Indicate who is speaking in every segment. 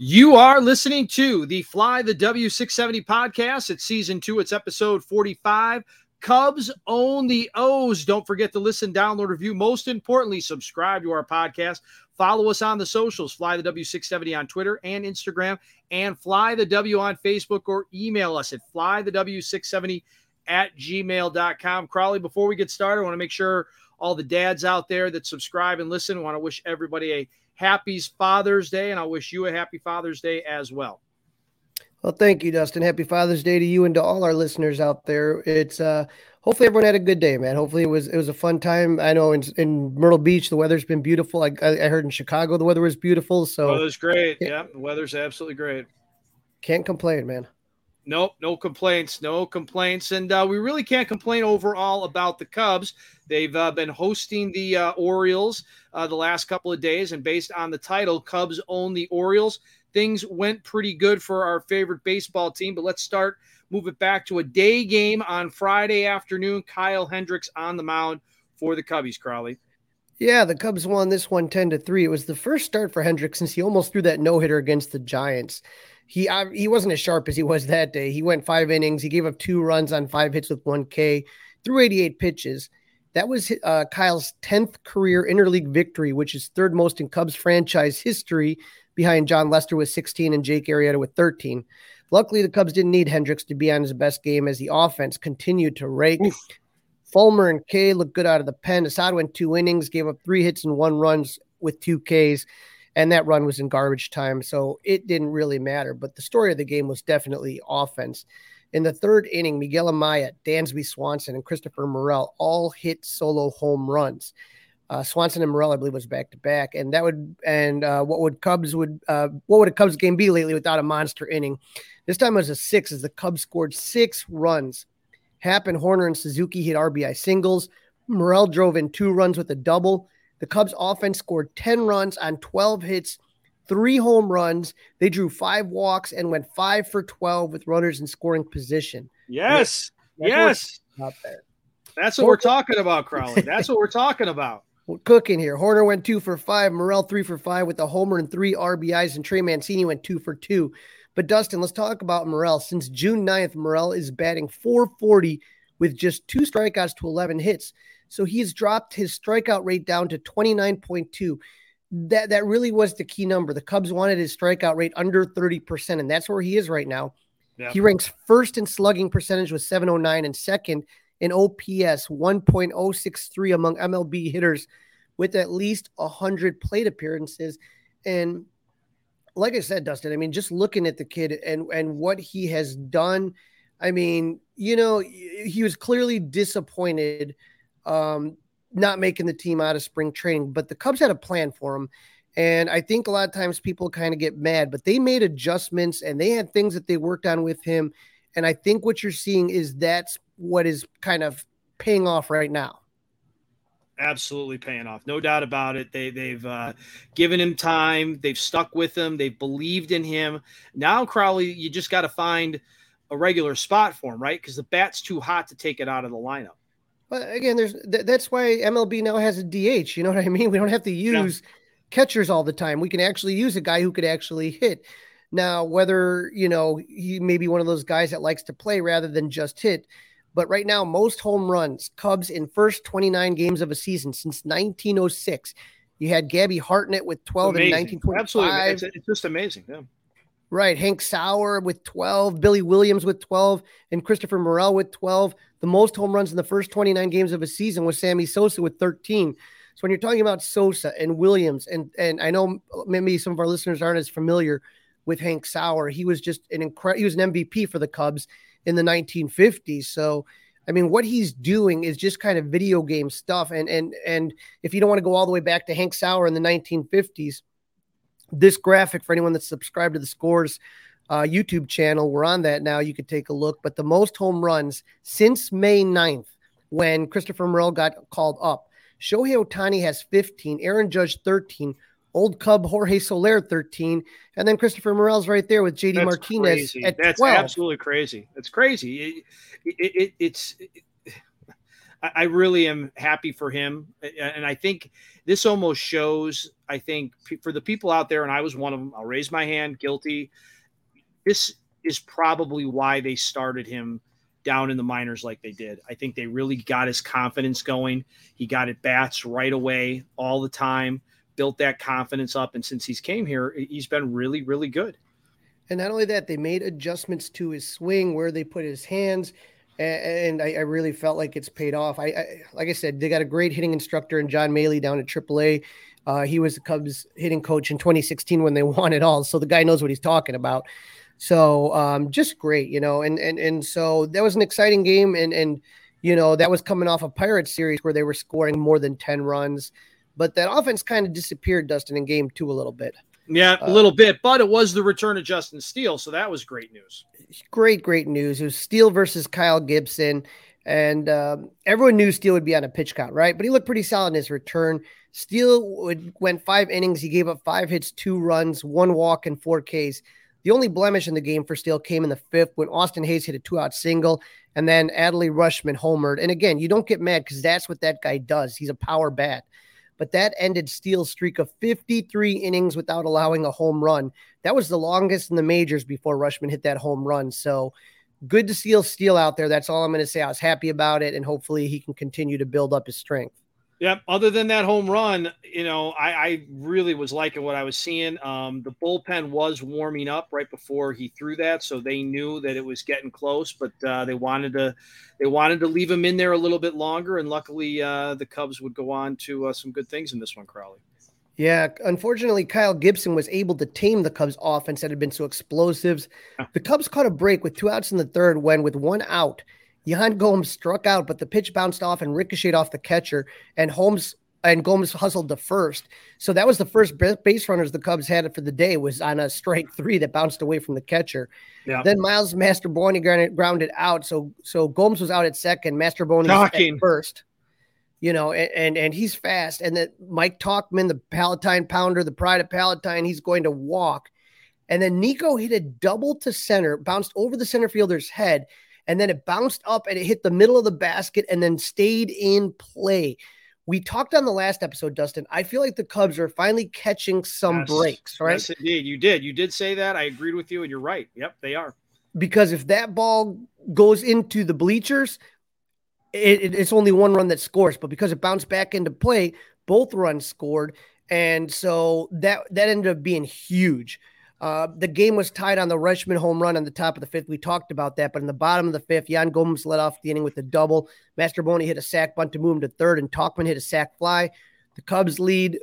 Speaker 1: You are listening to the Fly the W670 podcast. It's season two, it's episode 45. Cubs own the O's. Don't forget to listen, download, review. Most importantly, subscribe to our podcast. Follow us on the socials, Fly the W670 on Twitter and Instagram, and Fly the W on Facebook, or email us at Fly the W670 at gmail.com. Crawly, before we get started, I want to make sure all the dads out there that subscribe and listen, I want to wish everybody a happy Father's Day, and I wish you a happy Father's Day as well.
Speaker 2: Well, thank you, Dustin. Happy Father's Day to you and to all our listeners out there. It's uh hopefully everyone had a good day, man. Hopefully it was it was a fun time. I know in, in Myrtle Beach the weather's been beautiful. I, I heard in Chicago the weather was beautiful. So
Speaker 1: weather's great. Yeah, the weather's absolutely great.
Speaker 2: Can't complain, man.
Speaker 1: Nope, no complaints, no complaints, and uh, we really can't complain overall about the Cubs. They've uh, been hosting the uh, Orioles uh, the last couple of days, and based on the title, Cubs own the Orioles. Things went pretty good for our favorite baseball team, but let's start move it back to a day game on Friday afternoon. Kyle Hendricks on the mound for the Cubbies, Crawly.
Speaker 2: Yeah, the Cubs won this one 10 to 3. It was the first start for Hendricks since he almost threw that no hitter against the Giants he uh, he wasn't as sharp as he was that day. He went five innings. He gave up two runs on five hits with one K, threw 88 pitches. That was uh, Kyle's 10th career interleague victory, which is third most in Cubs franchise history, behind Jon Lester with 16 and Jake Arrieta with 13. Luckily, the Cubs didn't need Hendricks to be on his best game as the offense continued to rake. Oof. Fulmer and Kay looked good out of the pen. Assad went two innings, gave up three hits and one runs with two Ks and that run was in garbage time, so it didn't really matter. But the story of the game was definitely offense. In the third inning, Miguel Amaya, Dansby Swanson, and Christopher Morel all hit solo home runs. Uh, Swanson and Morel, I believe, was back to back, and that would and uh, what would Cubs would uh, what would a Cubs game be lately without a monster inning? This time it was a six, as the Cubs scored six runs. Happ Hoerner, and Suzuki hit RBI singles. Morel drove in two runs with a double. The Cubs offense scored 10 runs on 12 hits, three home runs. They drew five walks and went five for 12 with runners in scoring position.
Speaker 1: Yes. That's yes. Up there. That's what we're talking about, Crawly. That's what we're talking about.
Speaker 2: We're cooking here. Hoerner went two for five, Morel three for five with a homer and three RBIs, and Trey Mancini went two for two. But Dustin, let's talk about Morel. Since June 9th, Morel is batting 440 with just two strikeouts to 11 hits. So he's dropped his strikeout rate down to 29.2. That that really was the key number. The Cubs wanted his strikeout rate under 30%, and that's where he is right now. Yeah. He ranks first in slugging percentage with 709 and second in OPS 1.063 among MLB hitters with at least 100 plate appearances. And like I said, Dustin, I mean, just looking at the kid and, and what he has done, I mean, you know, he was clearly disappointed um, not making the team out of spring training. But the Cubs had a plan for him. And I think a lot of times people kind of get mad, but they made adjustments and they had things that they worked on with him. And I think what you're seeing is that's what is kind of paying off right now.
Speaker 1: Absolutely paying off, no doubt about it. They they've uh, given him time, they've stuck with him, they've believed in him. Now, Crawly, you just got to find a regular spot for him, right? Because the bat's too hot to take it out of the lineup.
Speaker 2: But again, there's th- that's why MLB now has a DH. You know what I mean? We don't have to use yeah. catchers all the time. We can actually use a guy who could actually hit. Now, whether you know he may be one of those guys that likes to play rather than just hit, but right now, most home runs Cubs in first 29 games of a season since 1906. You had Gabby Hartnett with 12 amazing. in 1925. Absolutely,
Speaker 1: it's, it's just amazing. Yeah.
Speaker 2: Right. Hank Sauer with 12, Billy Williams with 12, and Christopher Morel with 12. The most home runs in the first 29 games of a season was Sammy Sosa with 13. So when you're talking about Sosa and Williams, and and I know maybe some of our listeners aren't as familiar with Hank Sauer, he was just an incredible. He was an MVP for the Cubs in the 1950s. So I mean, what he's doing is just kind of video game stuff. And and and if you don't want to go all the way back to Hank Sauer in the 1950s, this graphic for anyone that's subscribed to the scores uh, YouTube channel, we're on that now. You could take a look. But the most home runs since May 9th, when Christopher Morel got called up, Shohei Ohtani has 15, Aaron Judge 13, Old Cub Jorge Soler 13, and then Christopher Morel's right there with JD That's Martinez
Speaker 1: crazy.
Speaker 2: at
Speaker 1: That's
Speaker 2: 12.
Speaker 1: absolutely crazy. That's crazy. It, it, it, it's I, I really am happy for him, and I think this almost shows. I think for the people out there, and I was one of them. I'll raise my hand, guilty. This is probably why they started him down in the minors like they did. I think they really got his confidence going. He got at bats right away all the time, built that confidence up. And since he's came here, he's been really, really good.
Speaker 2: And not only that, they made adjustments to his swing, where they put his hands. And I, I really felt like it's paid off. I, I, like I said, they got a great hitting instructor in John Mallee down at AAA. Uh, he was the Cubs hitting coach in 2016 when they won it all. So the guy knows what he's talking about. So um, just great, you know, and and and so that was an exciting game, and and you know that was coming off a Pirates series where they were scoring more than ten runs, but that offense kind of disappeared, Dustin, in game two a little bit.
Speaker 1: Yeah, a little uh, bit, but it was the return of Justin Steele, so that was great news.
Speaker 2: Great, great news. It was Steele versus Kyle Gibson, and um, everyone knew Steele would be on a pitch count, right? But he looked pretty solid in his return. Steele would, went five innings. He gave up five hits, two runs, one walk, and four Ks. The only blemish in the game for Steele came in the fifth when Austin Hays hit a two out single and then Adley Rutschman homered. And again, you don't get mad because that's what that guy does. He's a power bat. But that ended Steele's streak of 53 innings without allowing a home run. That was the longest in the majors before Rutschman hit that home run. So good to see Steele out there. That's all I'm going to say. I was happy about it, and hopefully he can continue to build up his strength.
Speaker 1: Yep. Other than that home run, you know, I, I really was liking what I was seeing. Um, the bullpen was warming up right before he threw that, so they knew that it was getting close. But uh, they wanted to, they wanted to leave him in there a little bit longer, and luckily uh, the Cubs would go on to uh, some good things in this one, Crawly.
Speaker 2: Yeah, unfortunately, Kyle Gibson was able to tame the Cubs' offense that had been so explosive. The Cubs caught a break with two outs in the third when, with one out, Yan Gomes struck out, but the pitch bounced off and ricocheted off the catcher, and Holmes and Gomes hustled the first. So that was the first base runners the Cubs had for the day was on a strike three that bounced away from the catcher. Yeah. Then Miles Mastrobuoni grounded, out. So so Gomes was out at second, Mastrobuoni at first. You know, and, and and he's fast. And then Mike Tauchman, the Palatine pounder, the pride of Palatine, he's going to walk. And then Nico hit a double to center, bounced over the center fielder's head and then it bounced up and it hit the middle of the basket and then stayed in play. We talked on the last episode, Dustin. I feel like the Cubs are finally catching some yes. breaks, right?
Speaker 1: Yes, indeed. You did. You did say that. I agreed with you, and you're right. Yep, they are.
Speaker 2: Because if that ball goes into the bleachers, it, it, it's only one run that scores. But because it bounced back into play, both runs scored, and so that that ended up being huge. Uh, the game was tied on the Rutschman home run on the top of the fifth. We talked about that, but in the bottom of the fifth, Yan Gomes led off the inning with a double. Mastrobuoni hit a sac bunt to move him to third, and Tauchman hit a sac fly. The Cubs lead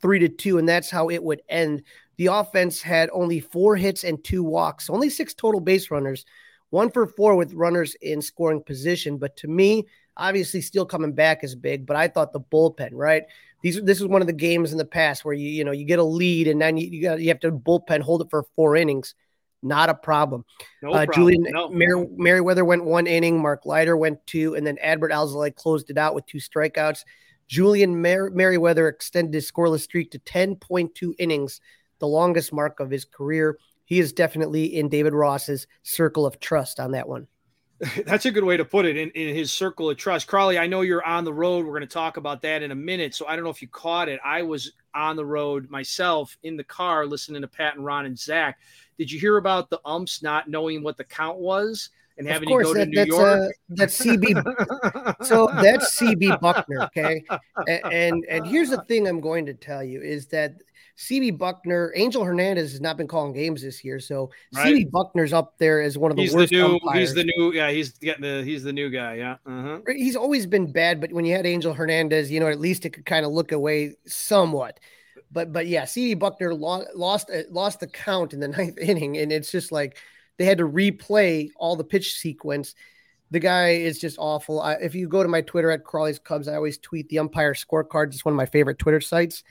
Speaker 2: three to two, and that's how it would end. The offense had only four hits and two walks, only six total base runners, one for four with runners in scoring position. But to me, obviously, still coming back is big. But I thought the bullpen, right? These this is one of the games in the past where you you know you get a lead and then you you, got, you have to bullpen hold it for four innings. Not a problem. No uh, problem. Julian no. Mer- Merryweather went one inning. Mark Leiter went two, and then Adbert Alzolay closed it out with two strikeouts. Julian Mer- Merryweather extended his scoreless streak to 10.2 innings, the longest mark of his career. He is definitely in David Ross's circle of trust on that one.
Speaker 1: That's a good way to put it in, in his circle of trust. Crawly, I know you're on the road. We're going to talk about that in a minute. So I don't know if you caught it. I was on the road myself in the car listening to Pat and Ron and Zach. Did you hear about the umps not knowing what the count was? and having course, to go to New
Speaker 2: that's,
Speaker 1: York.
Speaker 2: Uh, that's CB. so that's CB Bucknor. Okay. And, and, and here's the thing I'm going to tell you is that CB Bucknor, Angel Hernandez has not been calling games this year, so right. CB Bucknor's up there as one of the
Speaker 1: he's
Speaker 2: worst.
Speaker 1: The new,
Speaker 2: umpires.
Speaker 1: He's the new, yeah. He's getting the he's the new guy, yeah. Uh-huh.
Speaker 2: He's always been bad, but when you had Angel Hernandez, you know at least it could kind of look away somewhat. But but yeah, CB Bucknor lost lost uh, lost the count in the ninth inning, and it's just like they had to replay all the pitch sequence. The guy is just awful. I, if you go to my Twitter at Crawly's Cubs, I always tweet the umpire scorecards. It's one of my favorite Twitter sites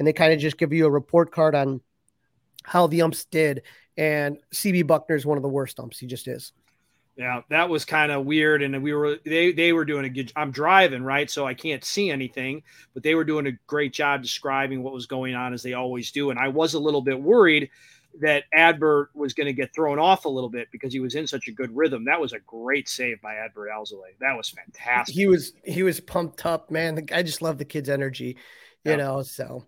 Speaker 2: and they kind of just give you a report card on how the umps did. And CB Bucknor is one of the worst umps. He just is.
Speaker 1: Yeah, that was kind of weird. And we were they they were doing a good. I'm driving right, so I can't see anything, but they were doing a great job describing what was going on as they always do. And I was a little bit worried that Adbert was going to get thrown off a little bit because he was in such a good rhythm. That was a great save by Adbert Alzolay. That was fantastic.
Speaker 2: He was he was pumped up, man. I just love the kid's energy, you yeah. know. So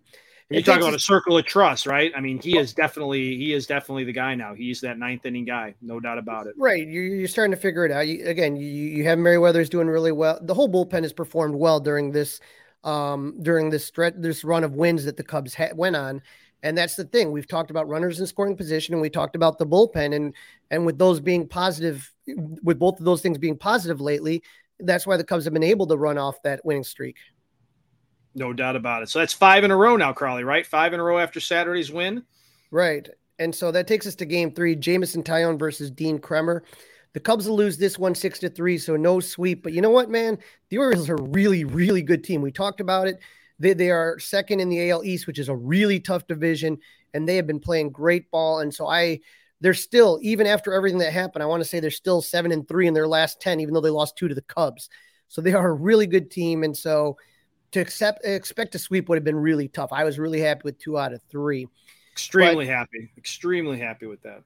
Speaker 1: you talk about a circle of trust, right? I mean, he is definitely he is definitely the guy now. He's that ninth inning guy, no doubt about it.
Speaker 2: Right, you're, you're starting to figure it out. You, again, you, you have Merryweather's doing really well. The whole bullpen has performed well during this um during this stretch, this run of wins that the Cubs ha- went on. And that's the thing. We've talked about runners in scoring position, and we talked about the bullpen, and and with those being positive, with both of those things being positive lately, that's why the Cubs have been able to run off that winning streak.
Speaker 1: No doubt about it. So that's five in a row now, Crawly, right? Five in a row after Saturday's win.
Speaker 2: Right. And so that takes us to game three Jameson Taillon versus Dean Kremer. The Cubs will lose this one six to three, so no sweep. But you know what, man? The Orioles are a really, really good team. We talked about it. They, they are second in the AL East, which is a really tough division, and they have been playing great ball. And so I, they're still, even after everything that happened, I want to say they're still seven and three in their last 10, even though they lost two to the Cubs. So they are a really good team. And so to accept expect a sweep would have been really tough. I was really happy with two out of three.
Speaker 1: Extremely but happy. Extremely happy with that.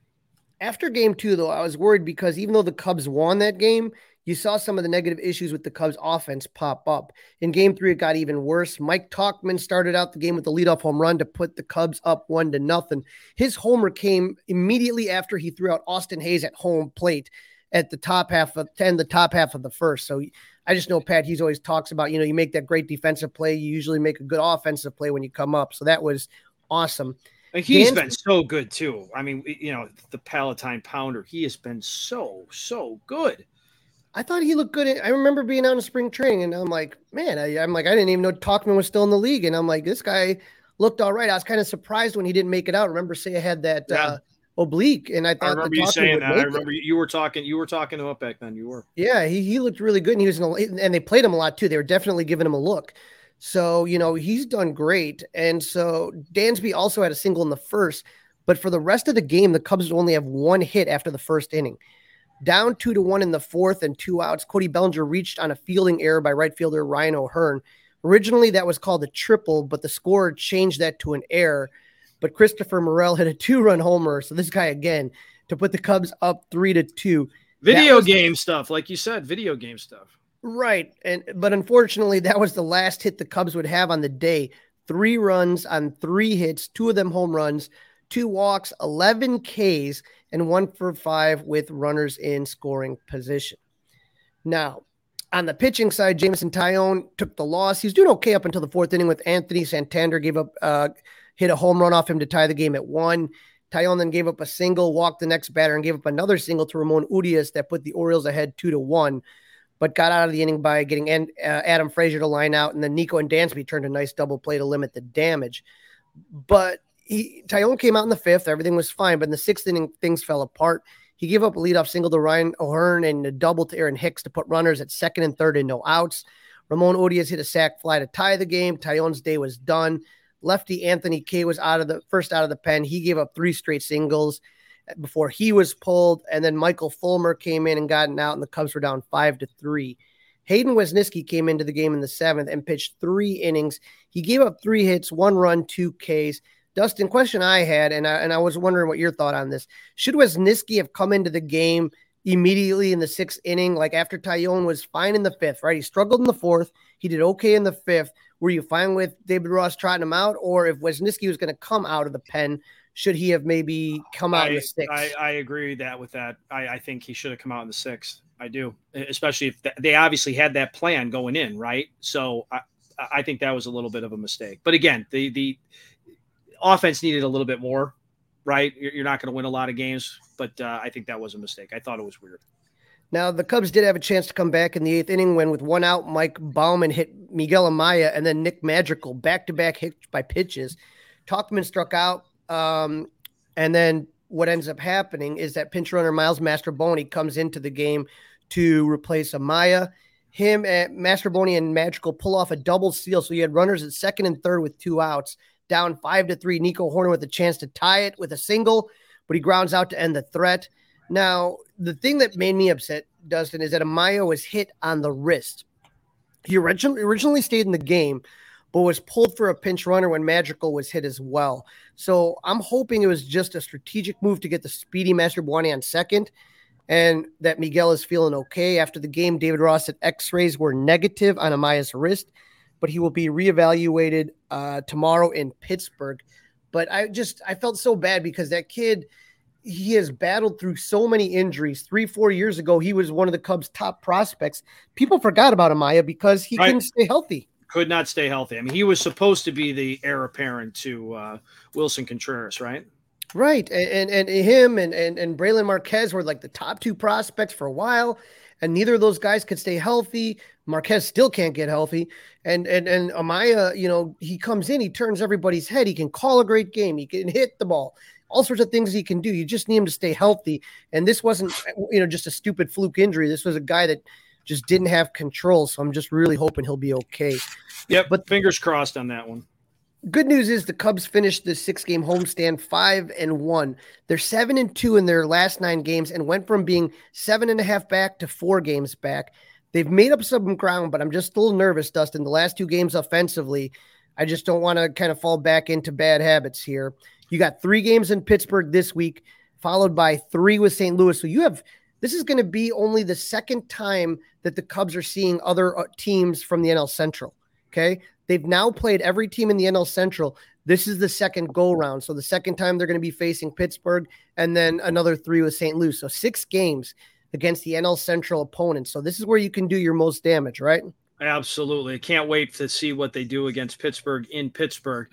Speaker 2: After game two, though, I was worried because even though the Cubs won that game, you saw some of the negative issues with the Cubs offense pop up. In game three, it got even worse. Mike Tauchman started out the game with the leadoff home run to put the Cubs up one to nothing. His homer came immediately after he threw out Austin Hays at home plate at the top half of 10, the top half of the first. So I just know Pat, he's always talks about, you know, you make that great defensive play. You usually make a good offensive play when you come up. So that was awesome.
Speaker 1: And he's Dan's, been so good too. I mean, you know, the Palatine pounder, he has been so, so good.
Speaker 2: I thought he looked good. I remember being out in spring training and I'm like, man, I, am like, I didn't even know Tauchman was still in the league. And I'm like, this guy looked all right. I was kind of surprised when he didn't make it out. Remember, say I had that yeah. uh, oblique, and I thought
Speaker 1: I remember you saying that. I remember it. you were talking. You were talking to him back then. You were.
Speaker 2: Yeah, he, he looked really good, and he was in a, and they played him a lot too. They were definitely giving him a look. So you know he's done great, and so Dansby also had a single in the first, but for the rest of the game, the Cubs only have one hit after the first inning. Down two to one in the fourth and two outs, Cody Bellinger reached on a fielding error by right fielder Ryan O'Hearn. Originally, that was called a triple, but the scorer changed that to an error but Christopher Morel hit a two run homer. So this guy again to put the Cubs up three to two.
Speaker 1: Video game stuff, like you said, video game stuff.
Speaker 2: Right. And but unfortunately, that was the last hit the Cubs would have on the day. Three runs on three hits, two of them home runs, two walks, 11 Ks, and one for five with runners in scoring position. Now, on the pitching side, Jameson Taillon took the loss. He's doing okay up until the fourth inning with Anthony Santander gave up uh, hit a home run off him to tie the game at one. Taillon then gave up a single, walked the next batter, and gave up another single to Ramon Urias that put the Orioles ahead two to one, but got out of the inning by getting uh, Adam Frazier to line out, and then Nico and Dansby turned a nice double play to limit the damage. But he Taillon came out in the fifth, everything was fine, but in the sixth inning things fell apart. He gave up a leadoff single to Ryan O'Hearn and a double to Aaron Hicks to put runners at second and third and no outs. Ramon Urias hit a sac fly to tie the game. Taillon's day was done. Lefty Anthony Kay was out of the first out of the pen. He gave up three straight singles before he was pulled, and then Michael Fulmer came in and gotten out, and the Cubs were down five to three. Hayden Wesneski came into the game in the seventh and pitched three innings. He gave up three hits, one run, two Ks. Dustin, question I had, and I, and I was wondering what your thought on this. Should Wesneski have come into the game immediately in the sixth inning, like after Taillon was fine in the fifth, right? He struggled in the fourth. He did okay in the fifth. Were you fine with David Ross trotting him out, or if Wesneski was going to come out of the pen, should he have maybe come out
Speaker 1: I,
Speaker 2: in the sixth?
Speaker 1: I, I agree that with that. I, I think he should have come out in the sixth. I do, especially if th- they obviously had that plan going in, right? So I, I think that was a little bit of a mistake. But again, the the offense needed a little bit more, right? You're, you're not going to win a lot of games, but uh, I think that was a mistake. I thought it was weird.
Speaker 2: Now, the Cubs did have a chance to come back in the eighth inning when, with one out, Mike Baumann hit Miguel Amaya and then Nick Madrigal back to back hit by pitches. Tauchman struck out. Um, and then what ends up happening is that pinch runner Miles Mastrobuoni comes into the game to replace Amaya. Him and Mastrobuoni and Madrigal pull off a double steal. So you had runners at second and third with two outs, down five to three. Nico Hoerner with a chance to tie it with a single, but he grounds out to end the threat. Now, the thing that made me upset, Dustin, is that Amaya was hit on the wrist. He originally originally stayed in the game, but was pulled for a pinch runner when Madrigal was hit as well. So I'm hoping it was just a strategic move to get the speedy Mastrobuoni on second and that Miguel is feeling okay. After the game, David Ross said x rays were negative on Amaya's wrist, but he will be reevaluated uh, tomorrow in Pittsburgh. But I just, I felt so bad because that kid, he has battled through so many injuries. Three, four years ago, he was one of the Cubs' top prospects. People forgot about Amaya because he right. couldn't stay healthy.
Speaker 1: Could not stay healthy. I mean, he was supposed to be the heir apparent to uh, Willson Contreras, right?
Speaker 2: Right. And, and, and him and, and, and Brailyn Marquez were like the top two prospects for a while. And neither of those guys could stay healthy. Marquez still can't get healthy. And and and Amaya, you know, he comes in, he turns everybody's head. He can call a great game. He can hit the ball. All sorts of things he can do. You just need him to stay healthy. And this wasn't, you know, just a stupid fluke injury. This was a guy that just didn't have control. So I'm just really hoping he'll be okay.
Speaker 1: Yep. But fingers crossed on that one
Speaker 2: good news is the Cubs finished the six game homestand five and one. They're seven and two in their last nine games and went from being seven and a half back to four games back. They've made up some ground, but I'm just a little nervous, Dustin. The last two games offensively, I just don't want to kind of fall back into bad habits here. You got three games in Pittsburgh this week, followed by three with St. Louis. So you have this is going to be only the second time that the Cubs are seeing other uh, teams from the NL Central. Okay. They've now played every team in the NL Central. This is the second go round. So the second time they're going to be facing Pittsburgh and then another three with St. Louis. So six games against the NL Central opponents. So this is where you can do your most damage, right?
Speaker 1: Absolutely. Can't wait to see what they do against Pittsburgh in Pittsburgh.